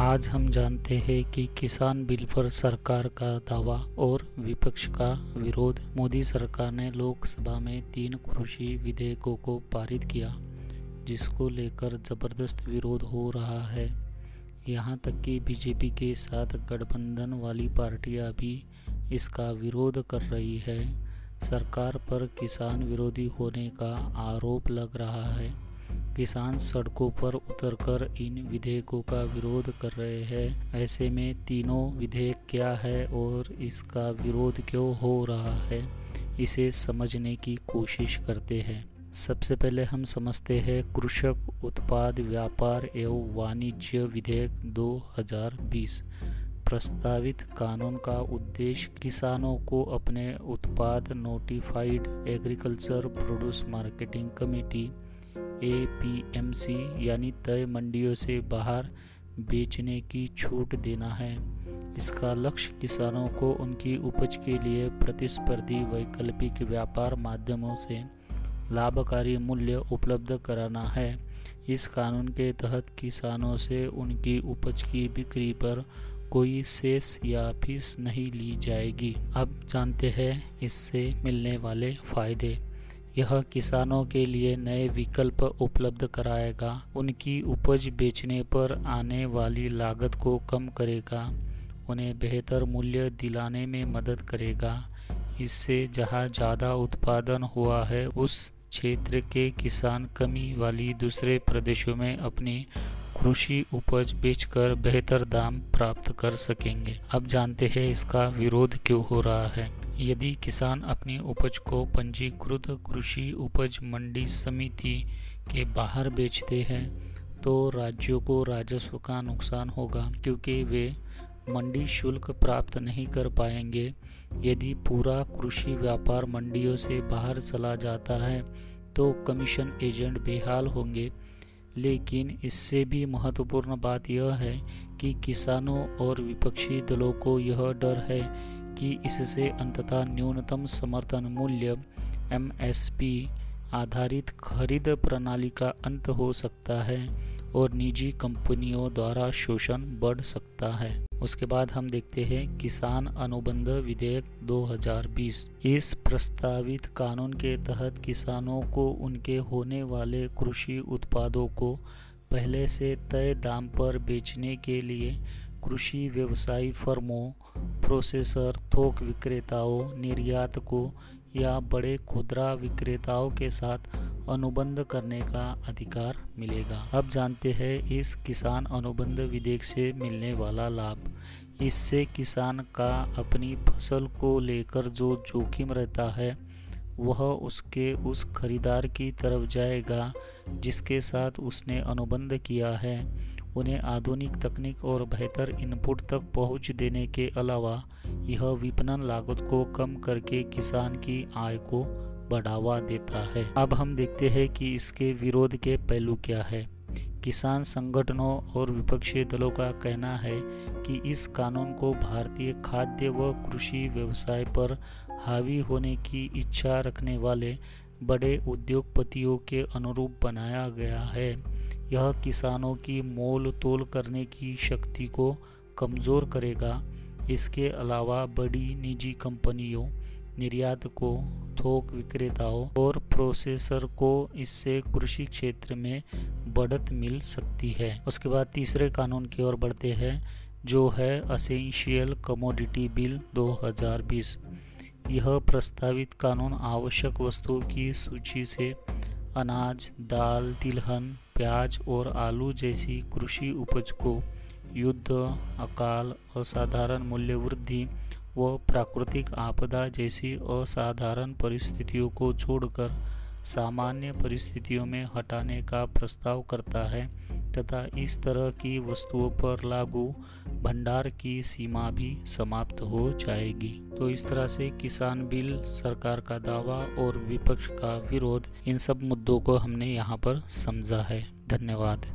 आज हम जानते हैं कि किसान बिल पर सरकार का दावा और विपक्ष का विरोध। मोदी सरकार ने लोकसभा में तीन कृषि विधेयकों को पारित किया, जिसको लेकर ज़बरदस्त विरोध हो रहा है। यहाँ तक कि बीजेपी के साथ गठबंधन वाली पार्टियाँ भी इसका विरोध कर रही है। सरकार पर किसान विरोधी होने का आरोप लग रहा है। किसान सड़कों पर उतरकर इन विधेयकों का विरोध कर रहे हैं। ऐसे में तीनों विधेयक क्या है और इसका विरोध क्यों हो रहा है, इसे समझने की कोशिश करते हैं। सबसे पहले हम समझते हैं कृषक उत्पाद व्यापार एवं वाणिज्य विधेयक 2020 प्रस्तावित कानून का उद्देश्य किसानों को अपने उत्पाद notified agriculture produce marketing committee APMC यानी तय मंडियों से बाहर बेचने की छूट देना है। इसका लक्ष्य किसानों को उनकी उपज के लिए प्रतिस्पर्धी वैकल्पिक व्यापार माध्यमों से लाभकारी मूल्य उपलब्ध कराना है। इस कानून के तहत किसानों से उनकी उपज की बिक्री पर कोई सेस या फ़ीस नहीं ली जाएगी। अब जानते हैं इससे मिलने वाले फ़ायदे। यह किसानों के लिए नए विकल्प उपलब्ध कराएगा। उनकी उपज बेचने पर आने वाली लागत को कम करेगा। उन्हें बेहतर मूल्य दिलाने में मदद करेगा। इससे जहाँ ज़्यादा उत्पादन हुआ है, उस क्षेत्र के किसान कमी वाली दूसरे प्रदेशों में अपनी कृषि उपज बेचकर बेहतर दाम प्राप्त कर सकेंगे। अब जानते हैं इसका विरोध क्यों हो रहा है? यदि किसान अपनी उपज को पंजीकृत कृषि उपज मंडी समिति के बाहर बेचते हैं तो राज्यों को राजस्व का नुकसान होगा, क्योंकि वे मंडी शुल्क प्राप्त नहीं कर पाएँगे। यदि पूरा कृषि व्यापार मंडियों से बाहर चला जाता है तो कमीशन एजेंट बेहाल होंगे। लेकिन इससे भी महत्वपूर्ण बात यह है कि किसानों और विपक्षी दलों को यह डर है कि इससे अंततः न्यूनतम समर्थन मूल्य एमएसपी आधारित खरीद प्रणाली का अंत हो सकता है और निजी कंपनियों द्वारा शोषण बढ़ सकता है। उसके बाद हम देखते हैं किसान अनुबंध विधेयक 2020 इस प्रस्तावित कानून के तहत किसानों को उनके होने वाले कृषि उत्पादों को पहले से तय दाम पर बेचने के लिए कृषि व्यवसायी फर्मों, प्रोसेसर, थोक विक्रेताओं, निर्यातकों या बड़े खुदरा विक्रेताओं के साथ अनुबंध करने का अधिकार मिलेगा। अब जानते हैं, इस किसान अनुबंध विधेयक से मिलने वाला लाभ। इससे किसान का अपनी फ़सल को लेकर जो जोखिम रहता है, वह उसके उस खरीदार की तरफ़ जाएगा, जिसके साथ उसने अनुबंध किया है। उन्हें आधुनिक तकनीक और बेहतर इनपुट तक पहुँच देने के अलावा यह विपणन लागत को कम करके किसान की आय को बढ़ावा देता है। अब हम देखते हैं कि इसके विरोध के पहलू क्या है। किसान संगठनों और विपक्षी दलों का कहना है कि इस कानून को भारतीय खाद्य व कृषि व्यवसाय पर हावी होने की इच्छा रखने वाले बड़े उद्योगपतियों के अनुरूप बनाया गया है। यह किसानों की मोल तोल करने की शक्ति को कमज़ोर करेगा। इसके अलावा बड़ी निजी कंपनियों निर्यातकों थोक विक्रेताओं और प्रोसेसर को इससे कृषि क्षेत्र में बढ़त मिल सकती है। उसके बाद तीसरे कानून की ओर बढ़ते हैं, जो है असेंशियल कमोडिटी बिल 2020 यह प्रस्तावित कानून आवश्यक वस्तुओं की सूची से अनाज, दाल, तिलहन, प्याज और आलू जैसी कृषि उपज को युद्ध, अकाल, असाधारण मूल्य वृद्धि व प्राकृतिक आपदा जैसी असाधारण परिस्थितियों को छोड़कर सामान्य परिस्थितियों में हटाने का प्रस्ताव करता है। तथा इस तरह की वस्तुओं पर लागू भंडार की सीमा भी समाप्त हो जाएगी। तो इस तरह से किसान बिल, सरकार का दावा और विपक्ष का विरोध इन सब मुद्दों को हमने यहाँ पर समझा है। धन्यवाद।